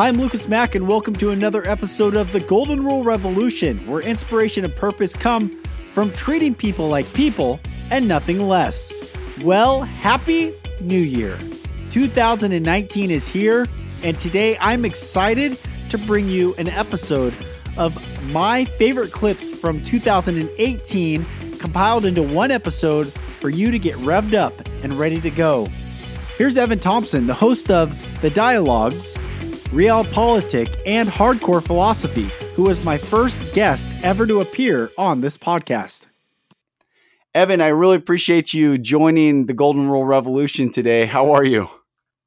Hi, I'm Lucas Mack, and welcome to another episode of the Golden Rule Revolution, where inspiration and purpose come from treating people like people and nothing less. Well, Happy New Year! 2019 is here, and today I'm excited to bring you an episode of my favorite clips from 2018 compiled into one episode for you to get revved up and ready to go. Here's Evan Thompson, the host of The Dialogues, Realpolitik, and Hardcore Philosophy, who was my first guest ever to appear on this podcast. Evan, I really appreciate you joining the Golden Rule Revolution today. How are you?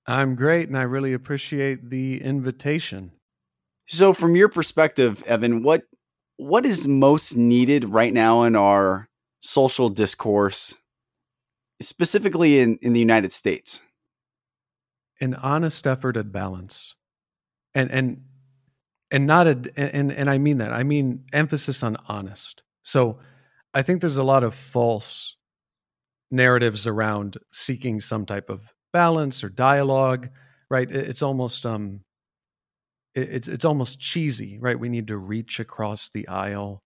I'm great, and I really appreciate the invitation. So, from your perspective, Evan, what what is most needed right now in our social discourse, specifically in, in the United States? An honest effort at balance, and and and not a and and I mean that I mean emphasis on honest. So, I think there's a lot of false narratives around seeking some type of balance or dialogue, right? It's almost um, it's it's almost cheesy, right? We need to reach across the aisle.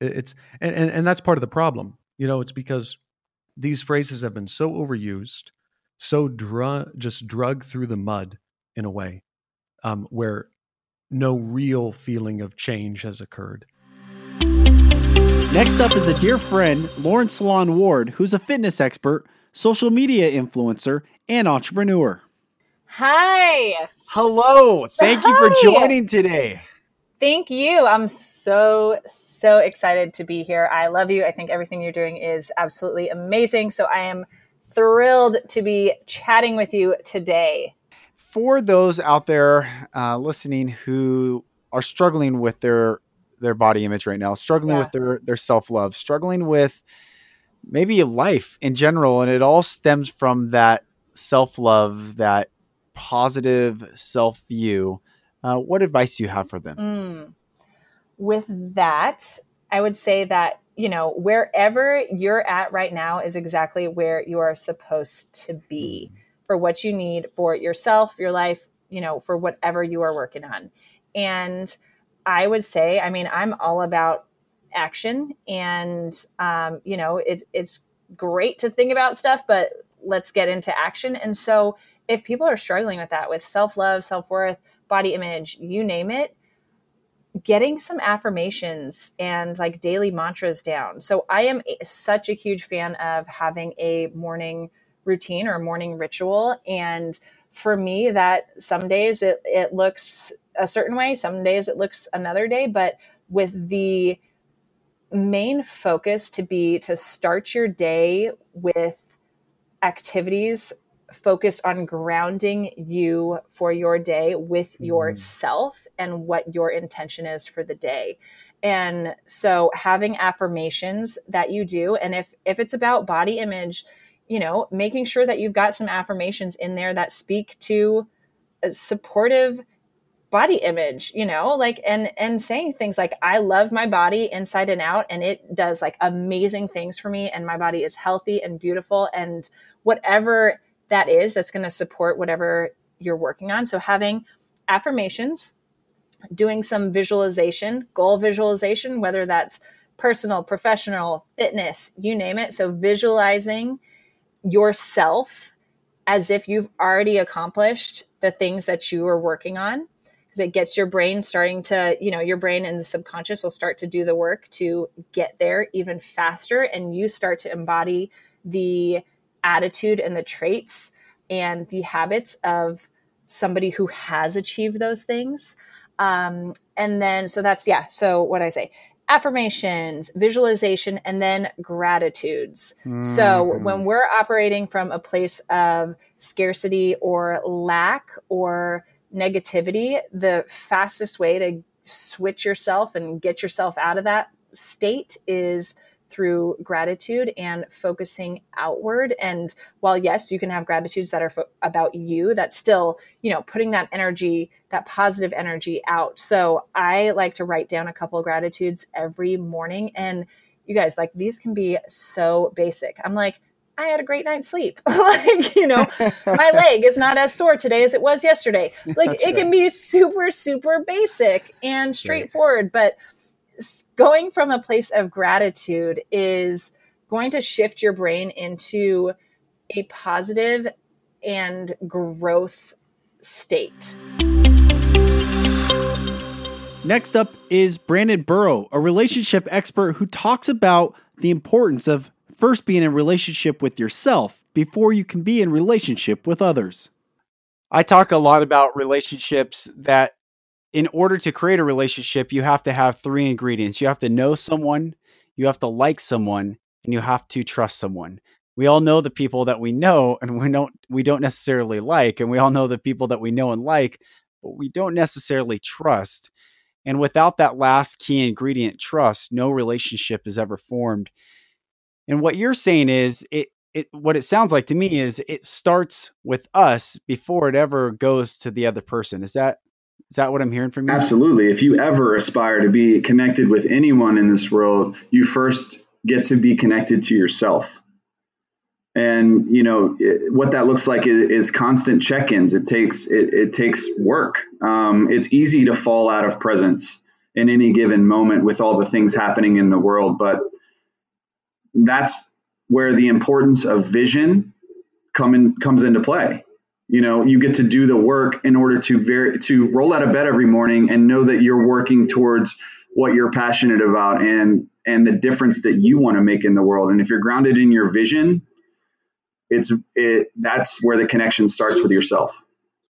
It's and and, and that's part of the problem. You know, it's because these phrases have been so overused, so dr- just drug through the mud in a way, um, where no real feeling of change has occurred. Next up is a dear friend, Lauren Salon Ward, who's a fitness expert, social media influencer, and entrepreneur. Hi. Hello. Thank you for joining today. Thank you. I'm so, so excited to be here. I love you. I think everything you're doing is absolutely amazing. So I am thrilled to be chatting with you today. For those out there uh, listening who are struggling with their their body image right now, struggling yeah. with their their self love, struggling with maybe life in general, and it all stems from that self love, that positive self view. Uh, what advice do you have for them? Mm. With that, I would say that you know wherever you're at right now is exactly where you are supposed to be for what you need for yourself, your life, you know, for whatever you are working on. And I would say, I mean, I'm all about action, and um, you know, it's it's great to think about stuff, but let's get into action. And so, if people are struggling with that, with self love, self worth, body image, you name it, getting some affirmations and like daily mantras down. So, I am a, such a huge fan of having a morning routine or morning ritual. And for me, that some days it, it looks a certain way, some days it looks another day, but with the main focus to be to start your day with activities focused on grounding you for your day with mm-hmm. yourself and what your intention is for the day and so having affirmations that you do and if if it's about body image you know making sure that you've got some affirmations in there that speak to supportive body image you know like and and saying things like i love my body inside and out and it does like amazing things for me and my body is healthy and beautiful and whatever that is that's going to support whatever you're working on. So having affirmations doing some visualization goal visualization whether that's personal professional fitness you name it. So visualizing yourself as if you've already accomplished the things that you are working on because it gets your brain starting to, you know, your brain and the subconscious will start to do the work to get there even faster. And you start to embody the attitude and the traits and the habits of somebody who has achieved those things. Um, and then, so that's, yeah. So what I say, affirmations, visualization, and then gratitudes. Mm-hmm. So when we're operating from a place of scarcity or lack or negativity, the fastest way to switch yourself and get yourself out of that state is through gratitude and focusing outward and while yes you can have gratitudes that are fo- about you that's still you know putting that energy that positive energy out so i like to write down a couple of gratitudes every morning and you guys like these can be so basic i'm like I had a great night's sleep. like, you know, my leg is not as sore today as it was yesterday. Like That's it right. can be super, super basic and straightforward, but going from a place of gratitude is going to shift your brain into a positive and growth state. Next up is Brandon Burrow, a relationship expert who talks about the importance of first being in relationship with yourself before you can be in relationship with others. I talk a lot about relationships that in order to create a relationship, you have to have three ingredients. You have to know someone, you have to like someone, and you have to trust someone. We all know the people that we know and we don't we don't necessarily like, and we all know the people that we know and like, but we don't necessarily trust. And without that last key ingredient, trust, no relationship is ever formed. And what you're saying is it it what it sounds like to me is it starts with us before it ever goes to the other person. Is that is that what I'm hearing from you? Absolutely. If you ever aspire to be connected with anyone in this world, you first get to be connected to yourself. And you know it, what that looks like is, is constant check-ins. It takes it, it takes work. Um, it's easy to fall out of presence in any given moment with all the things happening in the world, but that's where the importance of vision come in, comes into play. You know, you get to do the work in order to very to roll out of bed every morning and know that you're working towards what you're passionate about and and the difference that you want to make in the world. And if you're grounded in your vision, it's it that's where the connection starts with yourself.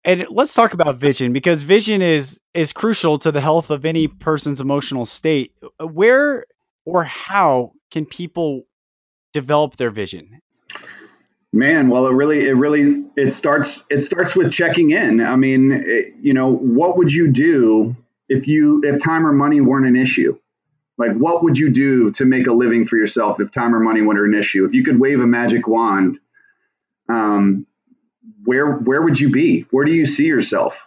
And let's talk about vision because vision is is crucial to the health of any person's emotional state. Where or how can people develop their vision? Man, well, it really, it really, it starts, it starts with checking in. I mean, it, you know, what would you do if you, if time or money weren't an issue? Like, what would you do to make a living for yourself if time or money weren't an issue? If you could wave a magic wand, um, where, where would you be? Where do you see yourself?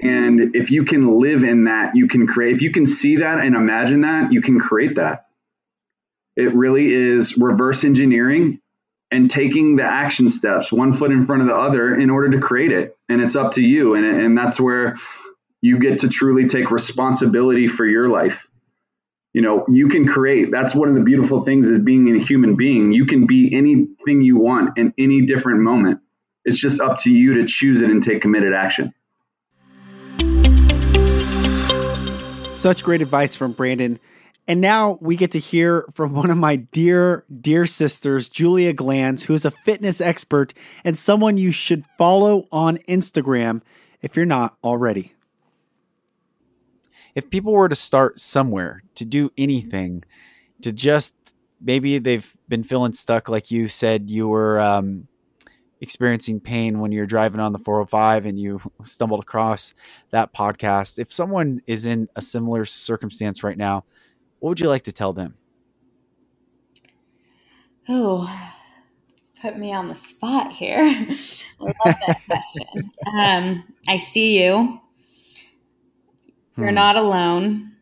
And if you can live in that, you can create, if you can see that and imagine that, you can create that. It really is reverse engineering and taking the action steps one foot in front of the other in order to create it. And it's up to you. And, and that's where you get to truly take responsibility for your life. You know, you can create. That's one of the beautiful things is being a human being. You can be anything you want in any different moment. It's just up to you to choose it and take committed action. Such great advice from Brandon. And now we get to hear from one of my dear, dear sisters, Julia Glanz, who is a fitness expert and someone you should follow on Instagram if you're not already. If people were to start somewhere, to do anything, to just maybe they've been feeling stuck, like you said, you were um, experiencing pain when you're driving on the 405 and you stumbled across that podcast. If someone is in a similar circumstance right now, what would you like to tell them? Oh, put me on the spot here. I love that question. Um, I see you. You're hmm. not alone.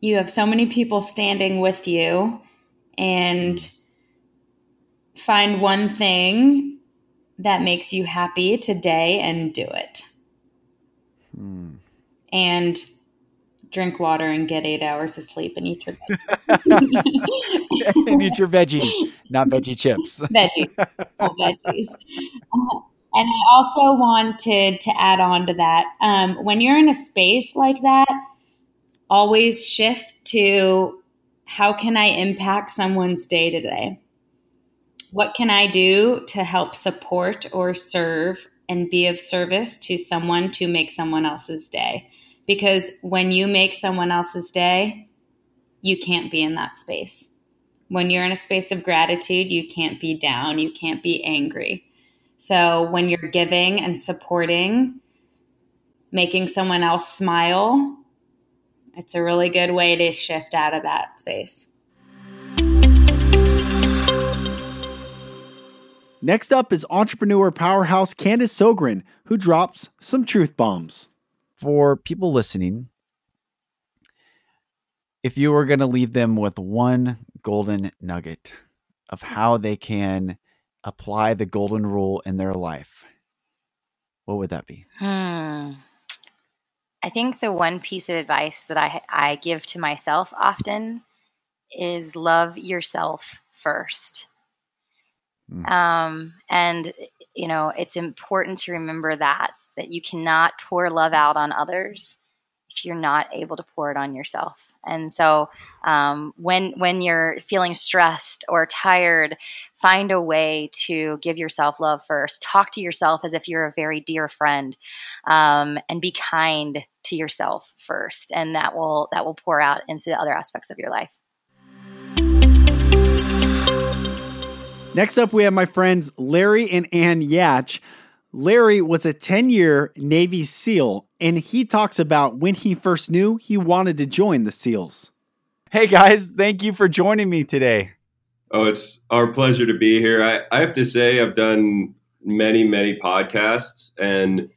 You have so many people standing with you, and find one thing that makes you happy today and do it. Hmm. And drink water and get eight hours of sleep and eat your veggies. and eat your veggies, not veggie chips. Veggies, oh, veggies. and I also wanted to add on to that. Um, when you're in a space like that, always shift to how can I impact someone's day today? What can I do to help support or serve and be of service to someone to make someone else's day? Because when you make someone else's day, you can't be in that space. When you're in a space of gratitude, you can't be down, you can't be angry. So when you're giving and supporting, making someone else smile, it's a really good way to shift out of that space. Next up is entrepreneur powerhouse Candace Sogren, who drops some truth bombs for people listening, if you were going to leave them with one golden nugget of how they can apply the golden rule in their life, what would that be? Hmm. I think the one piece of advice that I I give to myself often is love yourself first. Mm. Um, and you know, it's important to remember that that you cannot pour love out on others if you're not able to pour it on yourself. And so, um, when when you're feeling stressed or tired, find a way to give yourself love first. Talk to yourself as if you're a very dear friend, um, and be kind to yourself first, and that will that will pour out into the other aspects of your life. Next up, we have my friends Larry and Ann Yatch. Larry was a 10 year Navy SEAL, and he talks about when he first knew he wanted to join the SEALs. Hey guys, thank you for joining me today. Oh, it's our pleasure to be here. I, I have to say, I've done many, many podcasts, and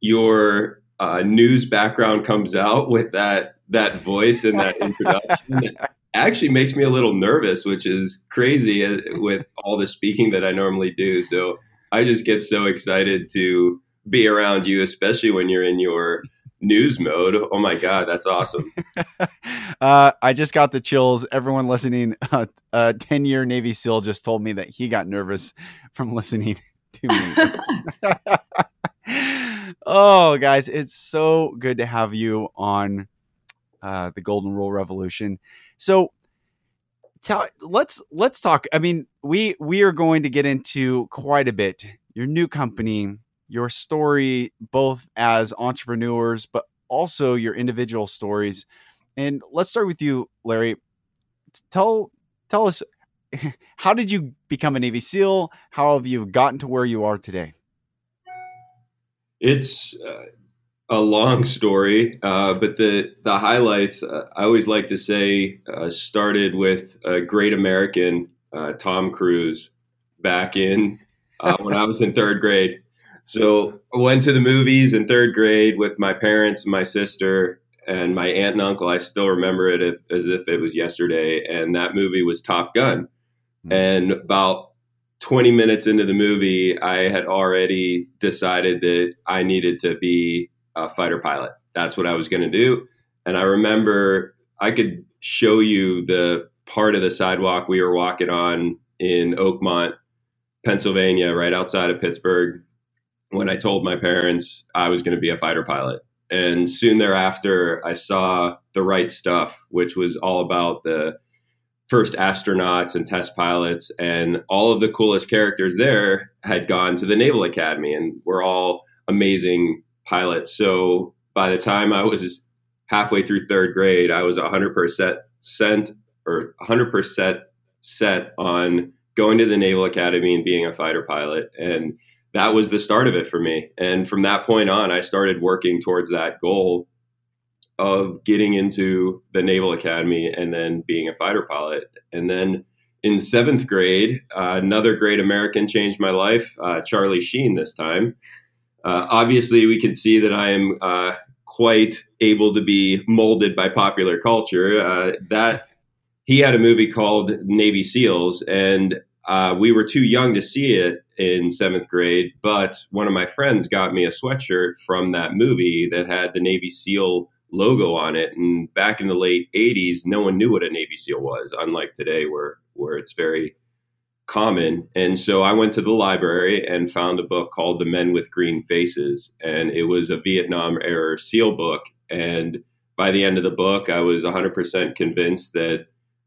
your uh, news background comes out with that that voice and that introduction actually makes me a little nervous, which is crazy uh, with all the speaking that I normally do. So I just get so excited to be around you, especially when you're in your news mode. Oh my God, that's awesome. uh, I just got the chills. Everyone listening, uh, a 10 year Navy SEAL just told me that he got nervous from listening to me. oh, guys, it's so good to have you on uh, the Golden Rule Revolution. So tell let's let's talk. I mean, we we are going to get into quite a bit your new company, your story both as entrepreneurs but also your individual stories. And let's start with you, Larry. Tell tell us how did you become a Navy SEAL? How have you gotten to where you are today? It's uh, a long story, uh, but the the highlights uh, I always like to say uh, started with a great American, uh, Tom Cruise, back in uh, when I was in third grade. So I went to the movies in third grade with my parents, my sister, and my aunt and uncle. I still remember it as if it was yesterday. And that movie was Top Gun. Mm-hmm. And about 20 minutes into the movie, I had already decided that I needed to be a fighter pilot. That's what I was going to do. And I remember I could show you the part of the sidewalk we were walking on in Oakmont, Pennsylvania, right outside of Pittsburgh, when I told my parents I was going to be a fighter pilot. And soon thereafter, I saw The Right Stuff, which was all about the first astronauts and test pilots. And all of the coolest characters there had gone to the Naval Academy and were all amazing pilot. So by the time I was halfway through third grade, I was 100% sent or 100% set on going to the Naval Academy and being a fighter pilot. And that was the start of it for me. And from that point on, I started working towards that goal of getting into the Naval Academy and then being a fighter pilot. And then in seventh grade, uh, another great American changed my life, uh, Charlie Sheen this time. Uh, obviously, we can see that I am uh, quite able to be molded by popular culture. Uh, that he had a movie called Navy SEALs, and uh, we were too young to see it in seventh grade. But one of my friends got me a sweatshirt from that movie that had the Navy SEAL logo on it. And back in the late '80s, no one knew what a Navy SEAL was, unlike today, where where it's very common. And so I went to the library and found a book called The Men with Green Faces. And it was a Vietnam era SEAL book. And by the end of the book, I was 100% convinced that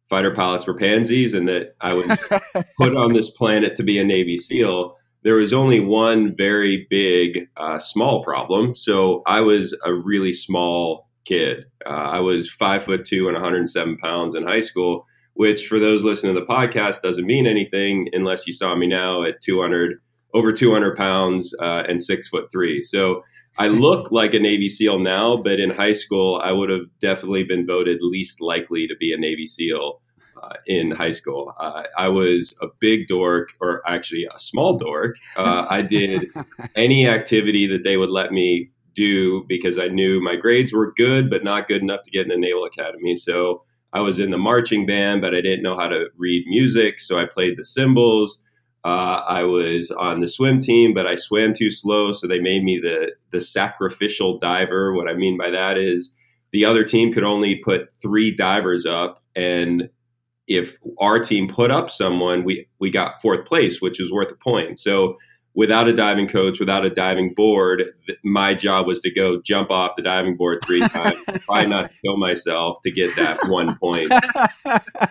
fighter pilots were pansies and that I was put on this planet to be a Navy SEAL. There was only one very big, uh, small problem. So I was a really small kid. Uh, I was five foot two and 107 pounds in high school which for those listening to the podcast doesn't mean anything unless you saw me now at 200 over 200 pounds uh, and six foot three. So i look like a navy seal now but in high school i would have definitely been voted least likely to be a navy seal uh, in high school. Uh, i was a big dork or actually a small dork. Uh, i did any activity that they would let me do because i knew my grades were good but not good enough to get in a naval academy. So I was in the marching band, but I didn't know how to read music, so I played the cymbals. Uh, I was on the swim team, but I swam too slow, so they made me the the sacrificial diver. What I mean by that is the other team could only put three divers up, and if our team put up someone, we we got fourth place, which was worth a point. So without a diving coach, without a diving board, th- my job was to go jump off the diving board three times, try not to kill myself to get that one point.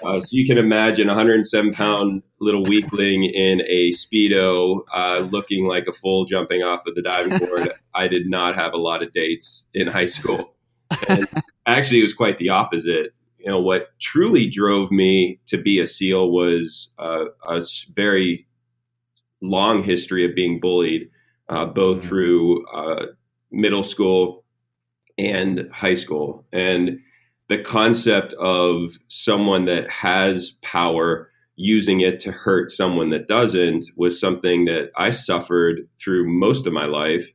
Uh, so you can imagine a 107 pound little weakling in a speedo, uh, looking like a fool jumping off of the diving board. I did not have a lot of dates in high school. And actually, it was quite the opposite. You know, what truly drove me to be a SEAL was uh, a very long history of being bullied, uh, both mm-hmm. through uh, middle school and high school. And the concept of someone that has power using it to hurt someone that doesn't was something that I suffered through most of my life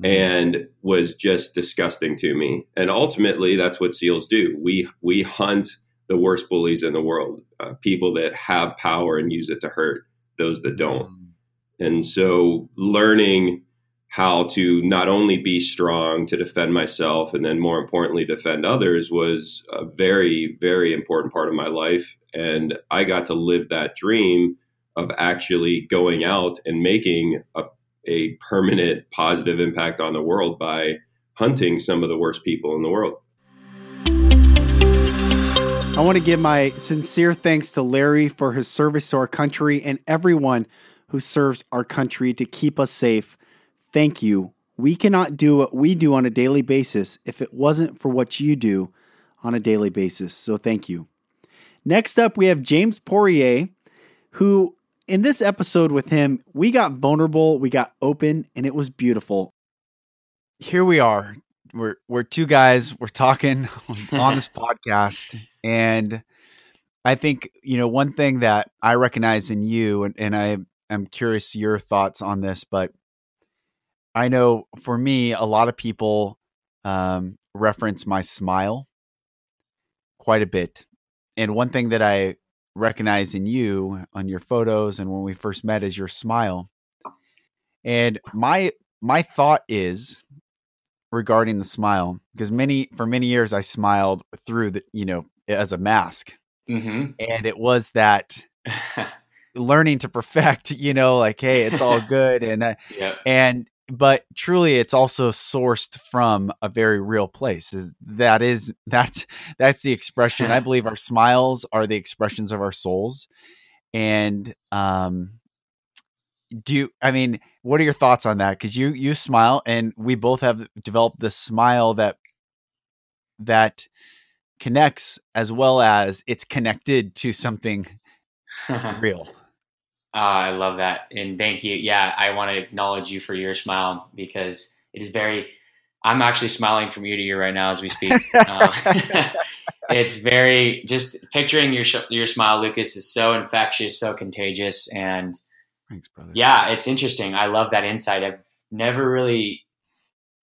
mm-hmm. and was just disgusting to me. And ultimately, that's what SEALs do. We we hunt the worst bullies in the world, uh, people that have power and use it to hurt those that don't. And so learning how to not only be strong to defend myself and then more importantly defend others was a very very important part of my life and I got to live that dream of actually going out and making a, a permanent positive impact on the world by hunting some of the worst people in the world. I want to give my sincere thanks to Larry for his service to our country and everyone who serves our country to keep us safe. Thank you. We cannot do what we do on a daily basis if it wasn't for what you do on a daily basis. So thank you. Next up, we have James Poirier, who in this episode with him, we got vulnerable, we got open, and it was beautiful. Here we are. We're we're two guys. We're talking on this podcast, and I think you know one thing that I recognize in you, and, and I am curious your thoughts on this, but I know for me, a lot of people um, reference my smile quite a bit. And one thing that I recognize in you on your photos and when we first met is your smile. And my my thought is regarding the smile because many for many years I smiled through the you know as a mask, mm-hmm. and it was that learning to perfect, you know, like, hey, it's all good. And, uh, yeah. and, but truly it's also sourced from a very real place is that is that's that's the expression i believe our smiles are the expressions of our souls and um do you i mean what are your thoughts on that because you you smile and we both have developed this smile that that connects as well as it's connected to something real uh, I love that. And thank you. Yeah, I want to acknowledge you for your smile because it is very, I'm actually smiling from ear to ear right now as we speak. uh, it's very, just picturing your, your smile, Lucas, is so infectious, so contagious. And Thanks, brother. yeah, it's interesting. I love that insight. I've never really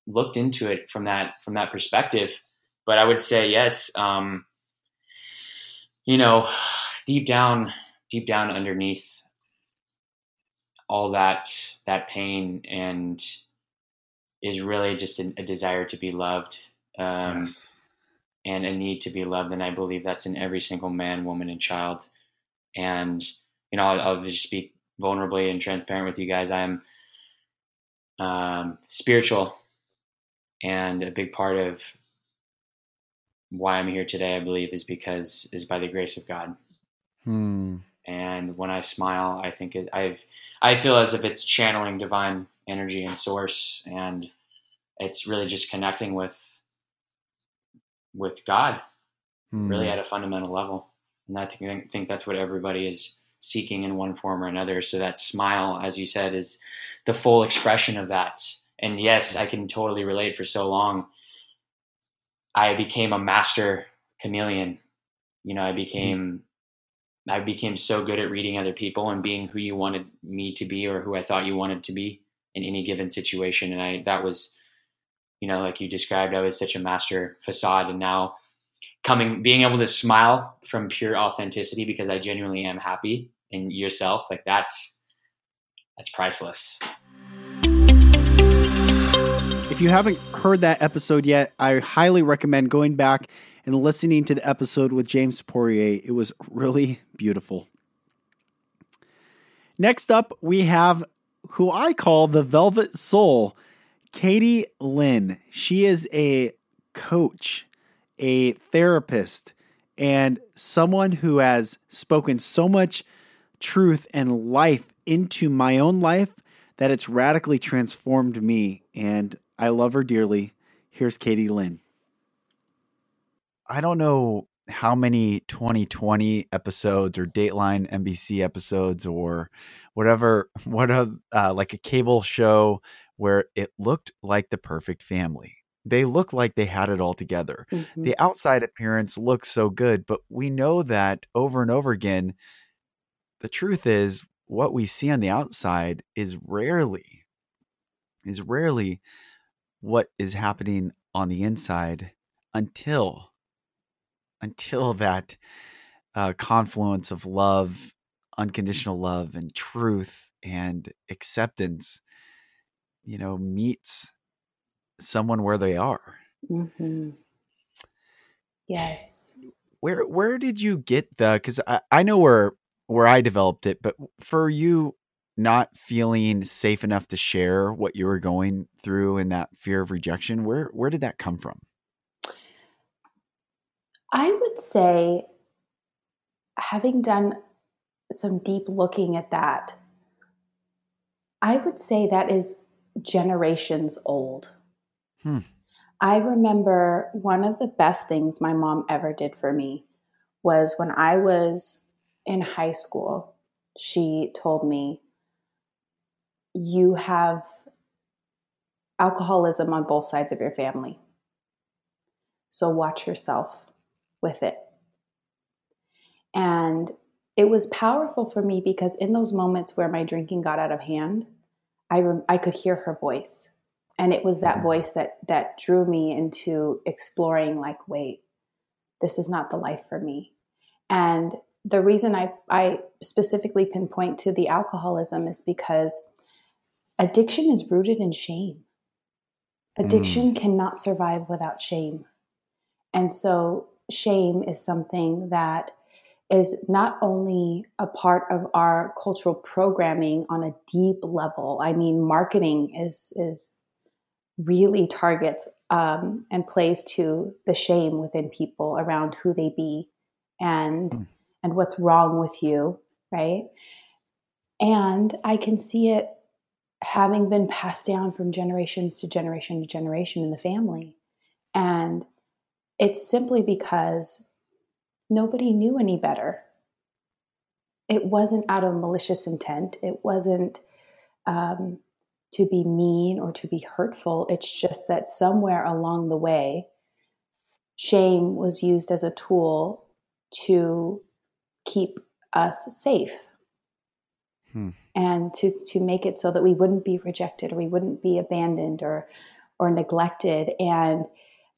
looked into it from that, from that perspective, but I would say, yes, um, you know, deep down, deep down underneath all that that pain and is really just a, a desire to be loved um, yes. and a need to be loved and i believe that's in every single man woman and child and you know i'll, I'll just speak vulnerably and transparent with you guys i'm um, spiritual and a big part of why i'm here today i believe is because is by the grace of god hmm. And when I smile, I think it, I've I feel as if it's channeling divine energy and source, and it's really just connecting with with God, mm. really hmm. at a fundamental level. And I think, think that's what everybody is seeking in one form or another. So that smile, as you said, is the full expression of that. And yes, I can totally relate. For so long, I became a master chameleon. You know, I became I became so good at reading other people and being who you wanted me to be or who I thought you wanted to be in any given situation. And I, that was, you know, like you described, I was such a master facade. And now coming, being able to smile from pure authenticity because I genuinely am happy in yourself, like that's that's priceless. If you haven't heard that episode yet, I highly recommend going back and listening to the episode with James Poirier. It was really beautiful. Next up, we have who I call the Velvet Soul, Katie Lynn. She is a coach, a therapist, and someone who has spoken so much truth and life into my own life that it's radically transformed me. And I love her dearly. Here's Katie Lynn. I don't know how many 2020 episodes or Dateline NBC episodes or whatever, what a, uh, like a cable show where it looked like the perfect family. They looked like they had it all together. Mm-hmm. The outside appearance looks so good, but we know that over and over again, the truth is what we see on the outside is rarely, is rarely what is happening on the inside until until that uh, confluence of love, unconditional love, and truth and acceptance, you know, meets someone where they are. Mm-hmm. Yes. Where where did you get the? Because I, I know where where I developed it, but for you not feeling safe enough to share what you were going through and that fear of rejection, where where did that come from? I would say, having done some deep looking at that, I would say that is generations old. Hmm. I remember one of the best things my mom ever did for me was when I was in high school, she told me, You have alcoholism on both sides of your family. So watch yourself with it. And it was powerful for me because in those moments where my drinking got out of hand, I, re- I could hear her voice. And it was that mm-hmm. voice that, that drew me into exploring, like, wait, this is not the life for me. And the reason I, I specifically pinpoint to the alcoholism is because addiction is rooted in shame. Addiction mm. cannot survive without shame. And so shame is something that is not only a part of our cultural programming on a deep level. I mean, marketing is is really targets um, and plays to the shame within people around who they be and mm. and what's wrong with you, right? And I can see it having been passed down from generations to generation to generation in the family. And it's simply because nobody knew any better. It wasn't out of malicious intent. It wasn't um, to be mean or to be hurtful. It's just that somewhere along the way, shame was used as a tool to keep us safe hmm. and to, to make it so that we wouldn't be rejected or we wouldn't be abandoned or, or neglected. And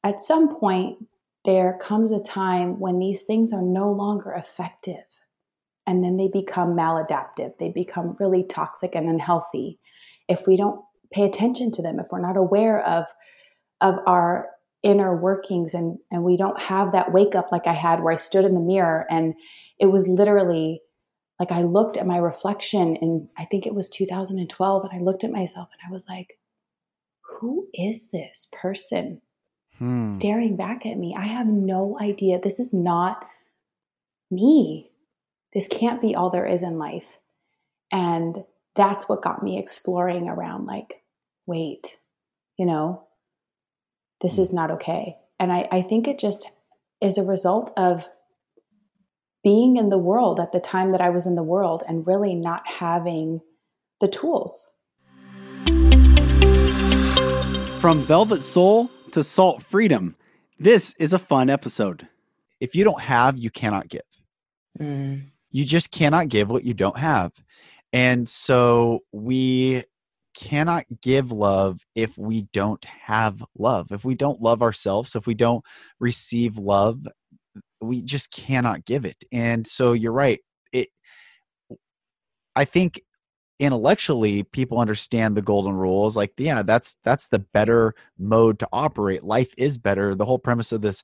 at some point, there comes a time when these things are no longer effective and then they become maladaptive. They become really toxic and unhealthy if we don't pay attention to them, if we're not aware of, of our inner workings and, and we don't have that wake up like I had where I stood in the mirror and it was literally like I looked at my reflection in I think it was 2012 and I looked at myself and I was like, who is this person? Hmm. staring back at me. I have no idea. This is not me. This can't be all there is in life. And that's what got me exploring around like, wait, you know, this hmm. is not okay. And I, I think it just is a result of being in the world at the time that I was in the world and really not having the tools. From Velvet Soul to Salt Freedom. This is a fun episode. If you don't have, you cannot give. Mm. You just cannot give what you don't have. And so we cannot give love if we don't have love. If we don't love ourselves, if we don't receive love we just cannot give it. And so you're right. It I think intellectually people understand the golden rules like yeah that's that's the better mode to operate. Life is better. The whole premise of this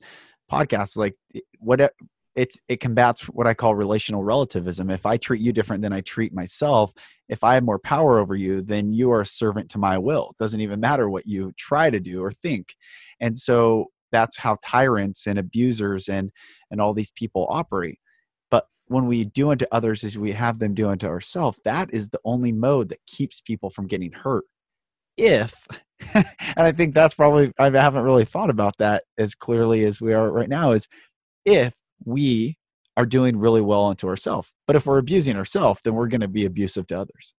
podcast is like what it's it combats what i call relational relativism. If i treat you different than i treat myself if i have more power over you then you are a servant to my will. It doesn't even matter what you try to do or think. And so that's how tyrants and abusers and and all these people operate when we do unto others as we have them do unto ourselves, that is the only mode that keeps people from getting hurt. If, and I think that's probably, I haven't really thought about that as clearly as we are right now, is if we are doing really well unto ourselves. But if we're abusing ourselves, then we're going to be abusive to others.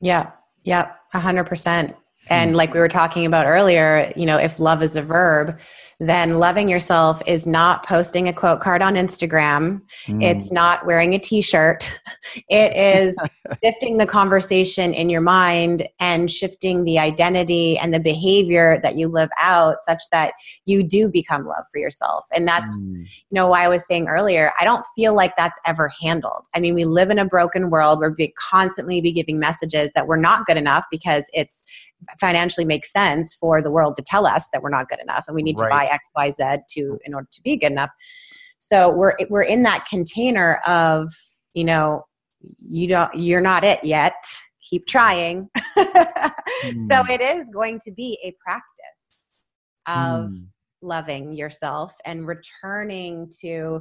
Yeah. Yeah. A hundred percent. And like we were talking about earlier, you know, if love is a verb, then loving yourself is not posting a quote card on Instagram. Mm. It's not wearing a t shirt. It is shifting the conversation in your mind and shifting the identity and the behavior that you live out such that you do become love for yourself. And that's, mm. you know, why I was saying earlier, I don't feel like that's ever handled. I mean, we live in a broken world where we constantly be giving messages that we're not good enough because it's financially makes sense for the world to tell us that we're not good enough and we need right. to buy X, Y, Z to in order to be good enough. So we're we're in that container of you know you don't you're not it yet. Keep trying. mm. So it is going to be a practice of mm. loving yourself and returning to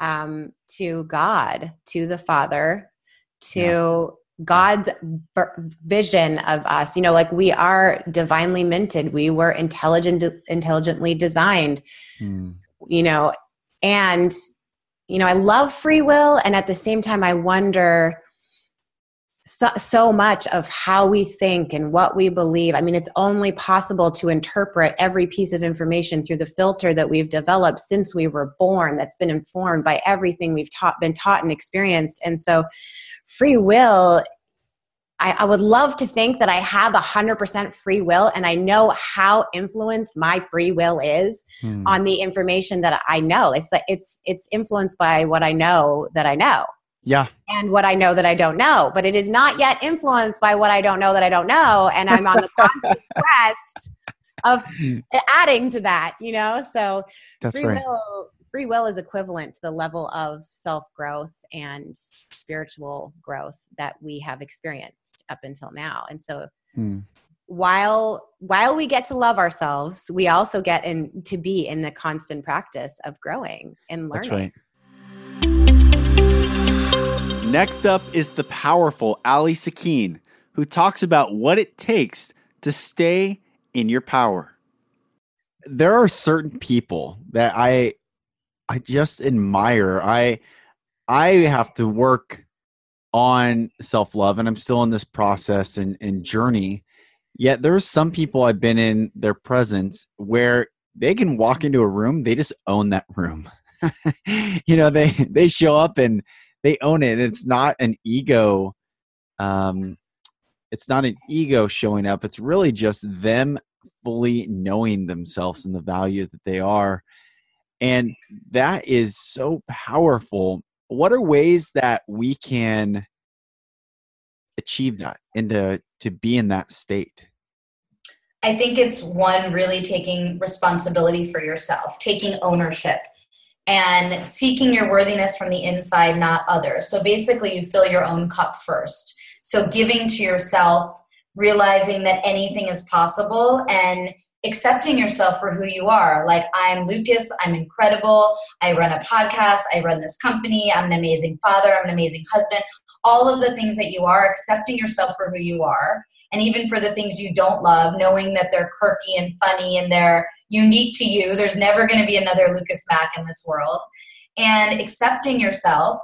um, to God, to the Father, to. God's vision of us. You know, like we are divinely minted. We were intelligent, intelligently designed. Mm. You know, and you know, I love free will, and at the same time, I wonder so, so much of how we think and what we believe. I mean, it's only possible to interpret every piece of information through the filter that we've developed since we were born. That's been informed by everything we've taught, been taught, and experienced. And so, free will I, I, would love to think that I have a hundred percent free will and I know how influenced my free will is hmm. on the information that I know. It's, it's, it's influenced by what I know that I know. Yeah. And what I know that I don't know. But it is not yet influenced by what I don't know that I don't know. And I'm on the constant quest of adding to that, you know? So That's free right. will free will is equivalent to the level of self growth and spiritual growth that we have experienced up until now. And so hmm. while while we get to love ourselves, we also get in to be in the constant practice of growing and learning. Right. Next up is the powerful Ali Sakine, who talks about what it takes to stay in your power. There are certain people that I I just admire. I I have to work on self love, and I'm still in this process and, and journey. Yet there's some people I've been in their presence where they can walk into a room, they just own that room. you know, they they show up and they own it. It's not an ego. Um, it's not an ego showing up. It's really just them fully knowing themselves and the value that they are and that is so powerful. What are ways that we can achieve that and to, to be in that state? I think it's one really taking responsibility for yourself, taking ownership and seeking your worthiness from the inside, not others. So basically, you fill your own cup first. So giving to yourself, realizing that anything is possible, and accepting yourself for who you are. Like, I'm Lucas, I'm incredible, I run a podcast, I run this company, I'm an amazing father, I'm an amazing husband. All of the things that you are, accepting yourself for who you are. And even for the things you don't love, knowing that they're quirky and funny and they're unique to you. There's never going to be another Lucas Mack in this world. And accepting yourself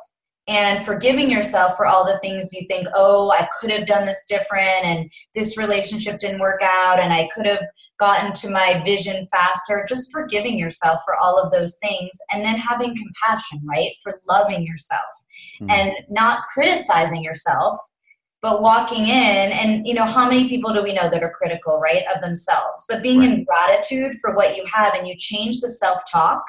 and forgiving yourself for all the things you think, oh, I could have done this different, and this relationship didn't work out, and I could have gotten to my vision faster. Just forgiving yourself for all of those things, and then having compassion, right? For loving yourself mm-hmm. and not criticizing yourself, but walking in. And, you know, how many people do we know that are critical, right, of themselves? But being right. in gratitude for what you have, and you change the self talk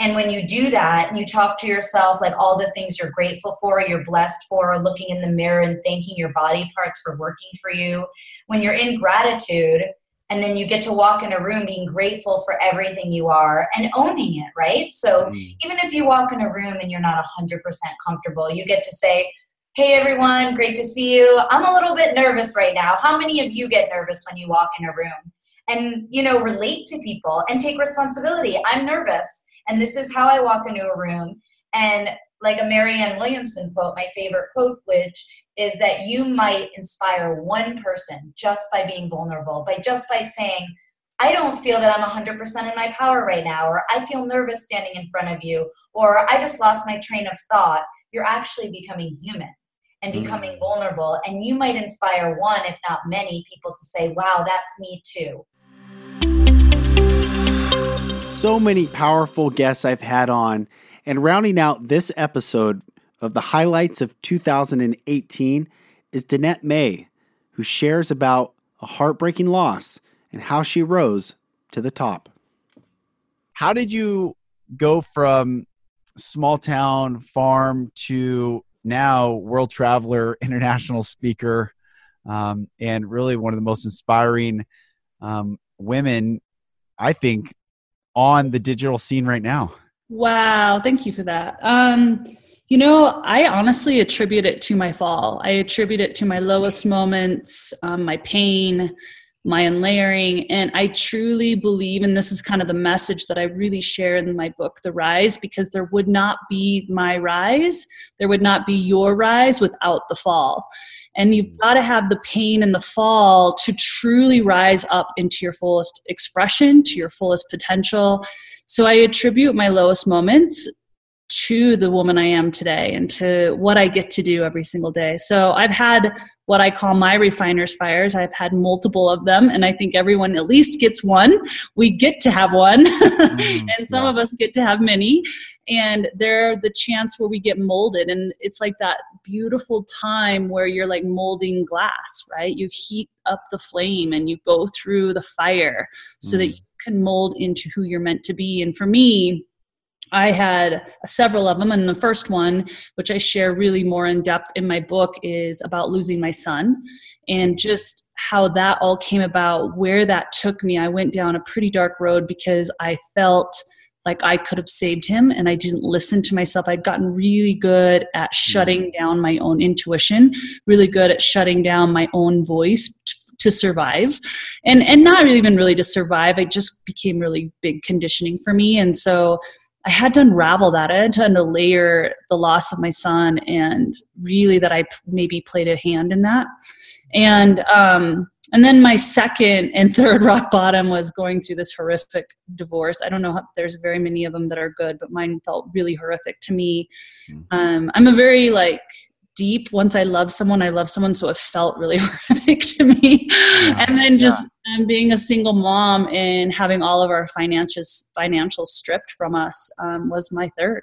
And when you do that and you talk to yourself like all the things you're grateful for, you're blessed for, looking in the mirror and thanking your body parts for working for you, when you're in gratitude, and then you get to walk in a room being grateful for everything you are and owning it, right? So mm. even if you walk in a room and you're not 100% comfortable, you get to say, Hey everyone, great to see you. I'm a little bit nervous right now. How many of you get nervous when you walk in a room? And, you know, relate to people and take responsibility. I'm nervous and this is how I walk into a room. And like a Marianne Williamson quote, my favorite quote, which is that you might inspire one person just by being vulnerable, by just by saying, I don't feel that I'm 100% in my power right now, or I feel nervous standing in front of you, or I just lost my train of thought. You're actually becoming human and mm. becoming mm. vulnerable. And you might inspire one, if not many, people to say, wow, that's me too so many powerful guests I've had on, and rounding out this episode of the highlights of 2018 is Danette May, who shares about a heartbreaking loss and how she rose to the top. How did you go from small town farm to now world traveler, international speaker, um, and really one of the most inspiring um, women, I think, on the digital scene right now? Wow, thank you for that. Um, you know, I honestly attribute it to my fall. I attribute it to my lowest moments, um, my pain, my unlayering. And I truly believe, and this is kind of the message that I really share in my book, The Rise, because there would not be my rise, there would not be your rise without the fall. And you've mm. got to have the pain and the fall to truly rise up into your fullest expression, to your fullest potential. So I attribute my lowest moments to the woman I am today and to what I get to do every single day. So I've had what I call my refiner's fires. I've had multiple of them, and I think everyone at least gets one. We get to have one, mm, and some yeah. of us get to have many. And they're the chance where we get molded, and it's like that beautiful time where you're like molding glass, right? You heat up the flame and you go through the fire so mm. that you can mold into who you're meant to be. And for me, I had several of them, and the first one, which I share really more in depth in my book, is about losing my son and just how that all came about, where that took me. I went down a pretty dark road because I felt like I could have saved him and I didn't listen to myself. I'd gotten really good at shutting mm. down my own intuition, really good at shutting down my own voice to survive and and not even really to survive it just became really big conditioning for me and so I had to unravel that. I had to unlayer the loss of my son and really that I maybe played a hand in that. And um, and then my second and third rock bottom was going through this horrific divorce. I don't know if there's very many of them that are good, but mine felt really horrific to me. Mm-hmm. Um, I'm a very like deep. Once I love someone, I love someone, so it felt really horrific to me. Yeah, and then just yeah. Um, being a single mom and having all of our financials financials stripped from us um, was my third.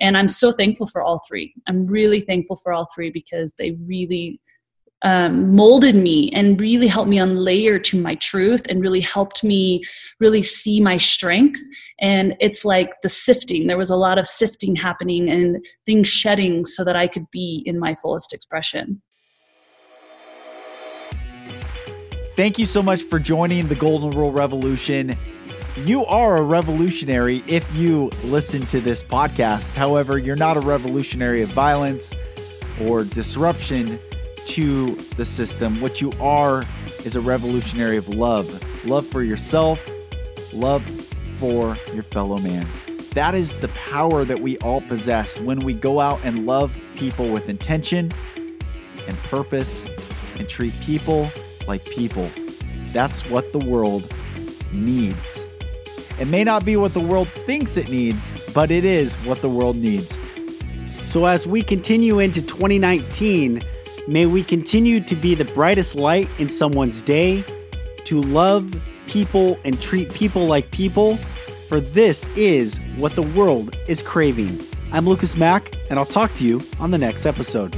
And I'm so thankful for all three. I'm really thankful for all three because they really um, molded me and really helped me unlayer to my truth and really helped me really see my strength. And it's like the sifting. There was a lot of sifting happening and things shedding so that I could be in my fullest expression. Thank you so much for joining the Golden Rule Revolution. You are a revolutionary if you listen to this podcast. However, you're not a revolutionary of violence or disruption to the system. What you are is a revolutionary of love love for yourself, love for your fellow man. That is the power that we all possess when we go out and love people with intention and purpose and treat people like people. That's what the world needs. It may not be what the world thinks it needs, but it is what the world needs. So, as we continue into 2019, May we continue to be the brightest light in someone's day, to love people and treat people like people, for this is what the world is craving. I'm Lucas Mack, and I'll talk to you on the next episode.